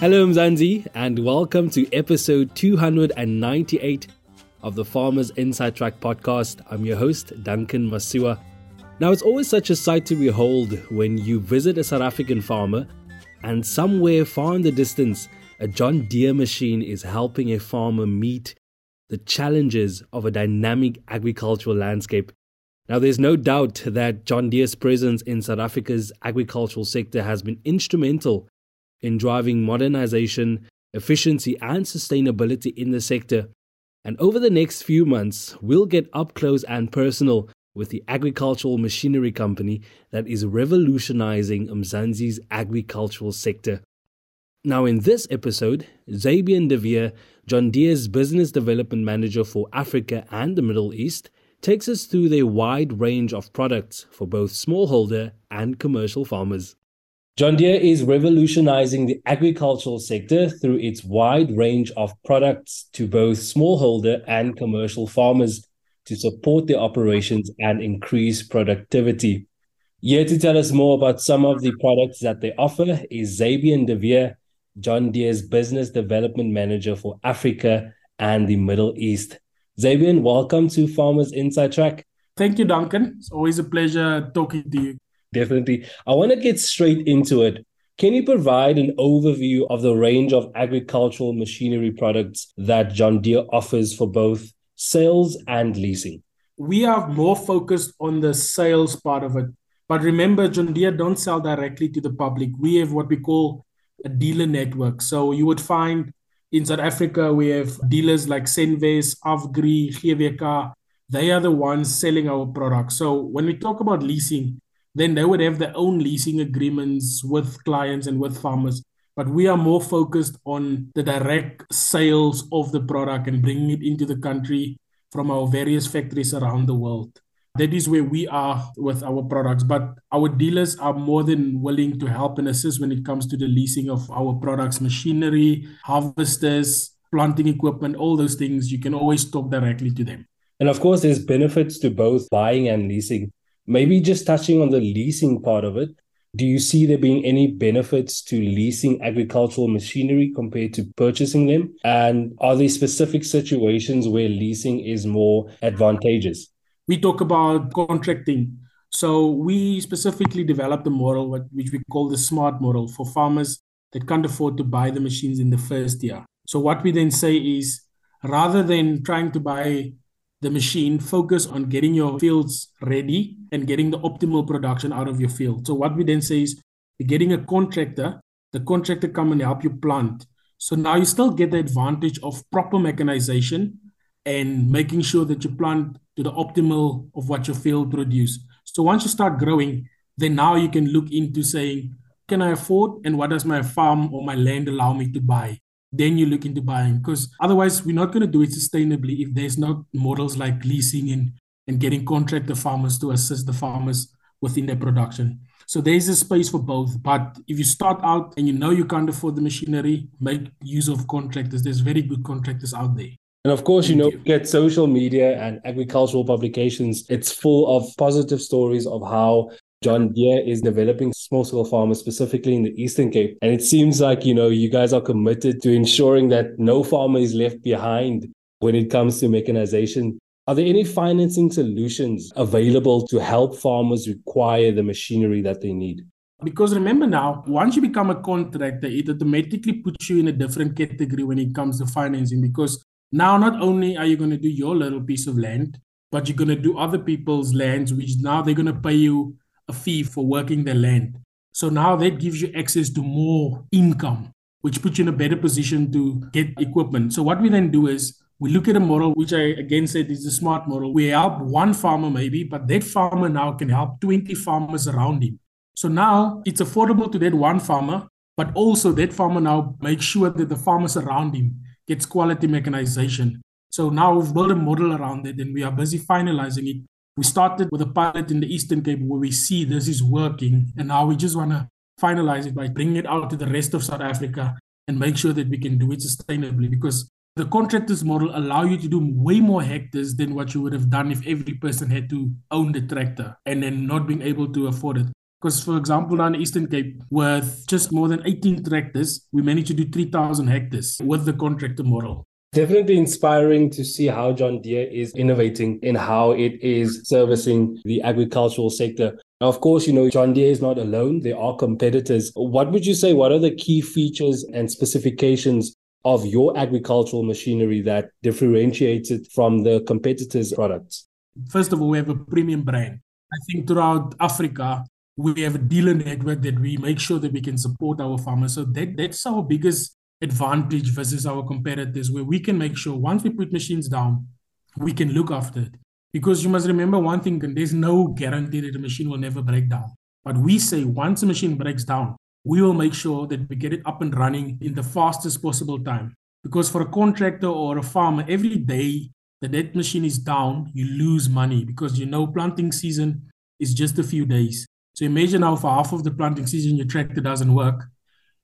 Hello, Mzansi, and welcome to episode 298 of the Farmers Inside Track podcast. I'm your host, Duncan Masiwa. Now, it's always such a sight to behold when you visit a South African farmer and somewhere far in the distance, a John Deere machine is helping a farmer meet the challenges of a dynamic agricultural landscape. Now, there's no doubt that John Deere's presence in South Africa's agricultural sector has been instrumental in driving modernization, efficiency, and sustainability in the sector. And over the next few months, we'll get up close and personal with the agricultural machinery company that is revolutionizing Mzansi's agricultural sector. Now, in this episode, Zabion de Wee, John Deere's business development manager for Africa and the Middle East, takes us through their wide range of products for both smallholder and commercial farmers. John Deere is revolutionizing the agricultural sector through its wide range of products to both smallholder and commercial farmers to support their operations and increase productivity. Here to tell us more about some of the products that they offer is Zabion de Wee, John Deere's Business Development Manager for Africa and the Middle East. Zabion, welcome to Farmers Inside Track. Thank you, Duncan. It's always a pleasure talking to you. Definitely. I want to get straight into it. Can you provide an overview of the range of agricultural machinery products that John Deere offers for both sales and leasing? We are more focused on the sales part of it. But remember, John Deere don't sell directly to the public. We have what we call a dealer network. So you would find in South Africa, we have dealers like Senwes, Afgri, GWK. They are the ones selling our products. So when we talk about leasing, then they would have their own leasing agreements with clients and with farmers. But we are more focused on the direct sales of the product and bringing it into the country from our various factories around the world. That is where we are with our products. But our dealers are more than willing to help and assist when it comes to the leasing of our products, machinery, harvesters, planting equipment, all those things. You can always talk directly to them. And of course, there's benefits to both buying and leasing. Maybe just touching on the leasing part of it, do you see there being any benefits to leasing agricultural machinery compared to purchasing them? And are there specific situations where leasing is more advantageous? We talk about contracting. So we specifically developed a model which we call the smart model for farmers that can't afford to buy the machines in the first year. So what we then say is rather than trying to buy the machine, focus on getting your fields ready and getting the optimal production out of your field. So what we then say is getting a contractor, the contractor come and help you plant. So now you still get the advantage of proper mechanization and making sure that you plant to the optimal of what your field produce. So once you start growing, then now you can look into saying, can I afford and what does my farm or my land allow me to buy? Then you look into buying because otherwise we're not going to do it sustainably if there's not models like leasing and, and getting contractor farmers to assist the farmers within their production. So there's a space for both. But if you start out and you know you can't afford the machinery, make use of contractors. There's very good contractors out there. And of course, you know, get social media and agricultural publications. It's full of positive stories of how John Deere is developing small scale farmers specifically in the Eastern Cape. And it seems like, you know, you guys are committed to ensuring that no farmer is left behind when it comes to mechanization. Are there any financing solutions available to help farmers acquire the machinery that they need? Because remember now, once you become a contractor, it automatically puts you in a different category when it comes to financing. Because now, not only are you going to do your little piece of land, but you're going to do other people's lands, which now they're going to pay you a fee for working the land. So now that gives you access to more income, which puts you in a better position to get equipment. So what we then do is we look at a model, which I again said is a smart model. We help one farmer maybe, but that farmer now can help 20 farmers around him. So now it's affordable to that one farmer, but also that farmer now makes sure that the farmers around him gets quality mechanization. So now we've built a model around it and we are busy finalizing it we started with a pilot in the Eastern Cape where we see this is working, and now we just want to finalize it by bringing it out to the rest of South Africa and make sure that we can do it sustainably because the contractors model allow you to do way more hectares than what you would have done if every person had to own the tractor and then not being able to afford it. Because, for example, down in Eastern Cape, with just more than 18 tractors, we managed to do 3,000 hectares with the contractor model. Definitely inspiring to see how John Deere is innovating in how it is servicing the agricultural sector. Now, of course, you know, John Deere is not alone. There are competitors. What would you say? What are the key features and specifications of your agricultural machinery that differentiates it from the competitors' products? First of all, we have a premium brand. I think throughout Africa, we have a dealer network that we make sure that we can support our farmers. So that, that's our biggest advantage versus our competitors, where we can make sure once we put machines down, we can look after it. Because you must remember one thing, and there's no guarantee that a machine will never break down. But we say once a machine breaks down, we will make sure that we get it up and running in the fastest possible time. Because for a contractor or a farmer, every day that that machine is down, you lose money because you know planting season is just a few days. So imagine how for half of the planting season your tractor doesn't work.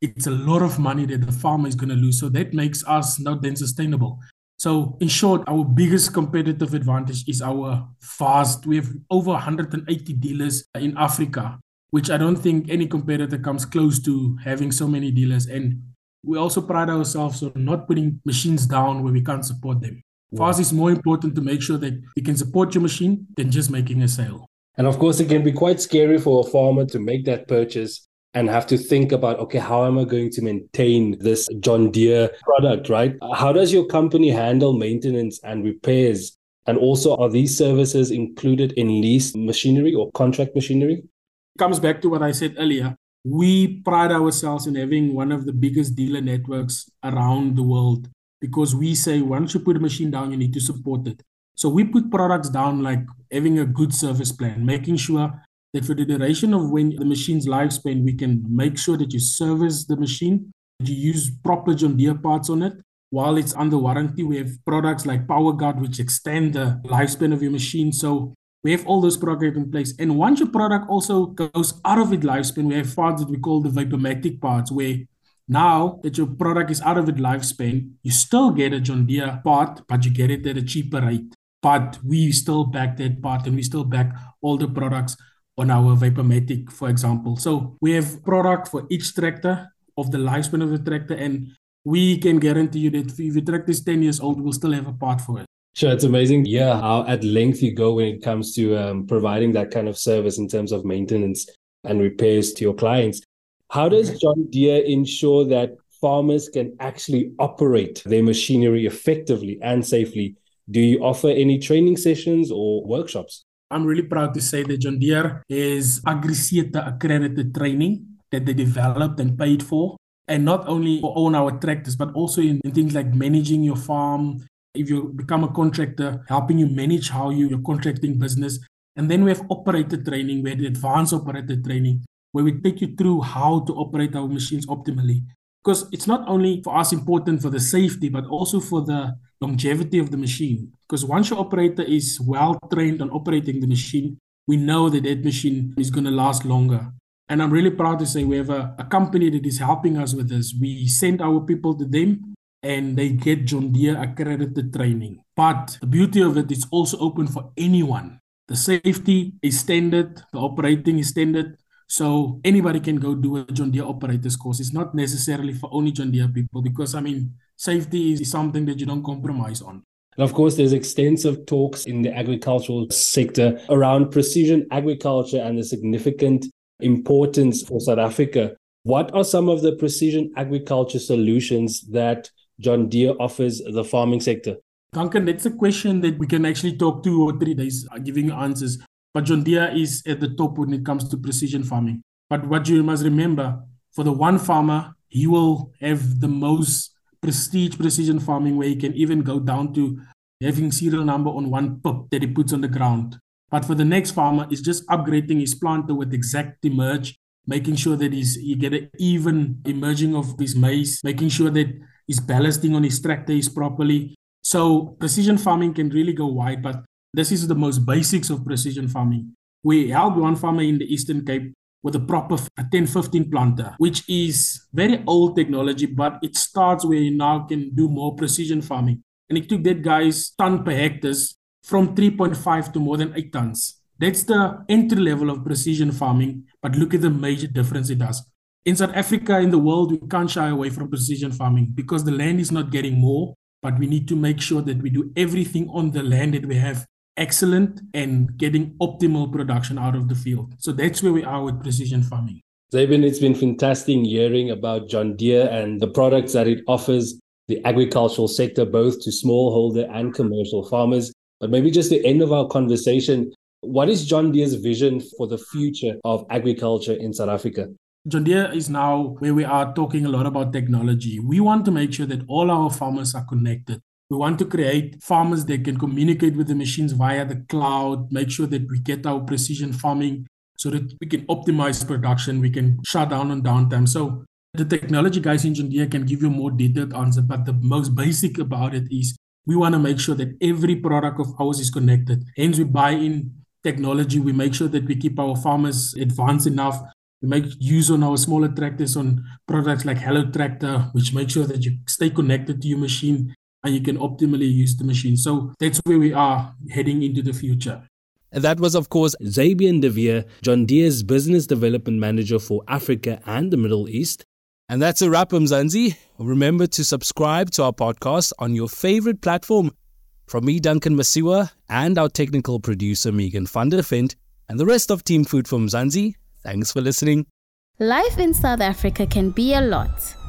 It's a lot of money that the farmer is going to lose. So that makes us not then sustainable. So in short, our biggest competitive advantage is our fast. We have over 180 dealers in Africa, which I don't think any competitor comes close to having so many dealers. And we also pride ourselves on not putting machines down where we can't support them. For us, it's more important to make sure that you can support your machine than just making a sale. And of course, it can be quite scary for a farmer to make that purchase and have to think about, okay, how am I going to maintain this John Deere product, right? How does your company handle maintenance and repairs? And also, are these services included in leased machinery or contract machinery? It comes back to what I said earlier. We pride ourselves in having one of the biggest dealer networks around the world because we say once you put a machine down, you need to support it. So we put products down like having a good service plan, making sure that for the duration of when the machine's lifespan, we can make sure that you service the machine, that you use proper John Deere parts on it. While it's under warranty, we have products like PowerGuard, which extend the lifespan of your machine. So we have all those products in place. And once your product also goes out of its lifespan, we have parts that we call the Vapormatic parts, where now that your product is out of its lifespan, you still get a John Deere part, but you get it at a cheaper rate but we still back that part and we still back all the products on our Vapormatic, for example. So we have product for each tractor of the lifespan of the tractor, and we can guarantee you that if your tractor is 10 years old, we'll still have a part for it. Sure, it's amazing. Yeah, how at length you go when it comes to um, providing that kind of service in terms of maintenance and repairs to your clients. How does John Deere ensure that farmers can actually operate their machinery effectively and safely do you offer any training sessions or workshops? I'm really proud to say that John Deere is AgriSeta accredited training that they developed and paid for. And not only for own our tractors, but also in, in things like managing your farm. If you become a contractor, helping you manage how you, your contracting business. And then we have operator training, we have advanced operator training, where we take you through how to operate our machines optimally. Because it's not only for us important for the safety, but also for the longevity of the machine. Because once your operator is well trained on operating the machine, we know that that machine is going to last longer. And I'm really proud to say we have a, a company that is helping us with this. We send our people to them and they get John Deere accredited training. But the beauty of it is also open for anyone. The safety is standard, the operating is standard. So anybody can go do a John Deere operators course. It's not necessarily for only John Deere people because I mean safety is something that you don't compromise on. And of course, there's extensive talks in the agricultural sector around precision agriculture and the significant importance for South Africa. What are some of the precision agriculture solutions that John Deere offers the farming sector? Duncan, that's a question that we can actually talk two or three days uh, giving answers. But John Deere is at the top when it comes to precision farming. But what you must remember for the one farmer, he will have the most prestige precision farming where he can even go down to having serial number on one pip that he puts on the ground. But for the next farmer, it's just upgrading his planter with ExactEmerge, making sure that he's you get an even emerging of his maize, making sure that his ballasting on his tractor is properly. So precision farming can really go wide, but this is the most basics of precision farming. We helped one farmer in the Eastern Cape with a proper 1015 planter, which is very old technology, but it starts where you now can do more precision farming. And it took that guy's ton per hectares from 3.5 to more than 8 tons. That's the entry level of precision farming, but look at the major difference it does. In South Africa, in the world, we can't shy away from precision farming because the land is not getting more, but we need to make sure that we do everything on the land that we have excellent and getting optimal production out of the field. So that's where we are with precision farming. Zabion, it's been fantastic hearing about John Deere and the products that it offers the agricultural sector, both to smallholder and commercial farmers. But maybe just the end of our conversation, what is John Deere's vision for the future of agriculture in South Africa? John Deere is now where we are talking a lot about technology. We want to make sure that all our farmers are connected. We want to create farmers that can communicate with the machines via the cloud, make sure that we get our precision farming so that we can optimize production, we can shut down on downtime. So the technology guys in John can give you more detailed answer, but the most basic about it is we want to make sure that every product of ours is connected. Hence, we buy in technology. We make sure that we keep our farmers advanced enough. We make use on our smaller tractors on products like Hello Tractor, which makes sure that you stay connected to your machine and you can optimally use the machine. So that's where we are heading into the future. And that was, of course, Zabion de Wee, John Deere's Business Development Manager for Africa and the Middle East. And that's a wrap, Mzansi. Remember to subscribe to our podcast on your favorite platform. From me, Duncan Masiwa, and our technical producer, Megan van der Vent, and the rest of Team Food from Mzansi, thanks for listening. Life in South Africa can be a lot.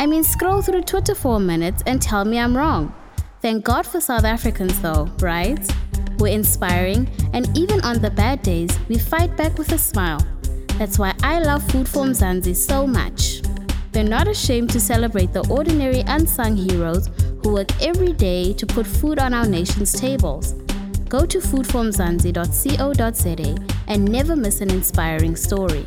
I mean, scroll through Twitter for a minute and tell me I'm wrong. Thank God for South Africans, though, right? We're inspiring, and even on the bad days, we fight back with a smile. That's why I love Food for Mzansi so much. They're not ashamed to celebrate the ordinary unsung heroes who work every day to put food on our nation's tables. Go to foodformzansi.co.za and never miss an inspiring story.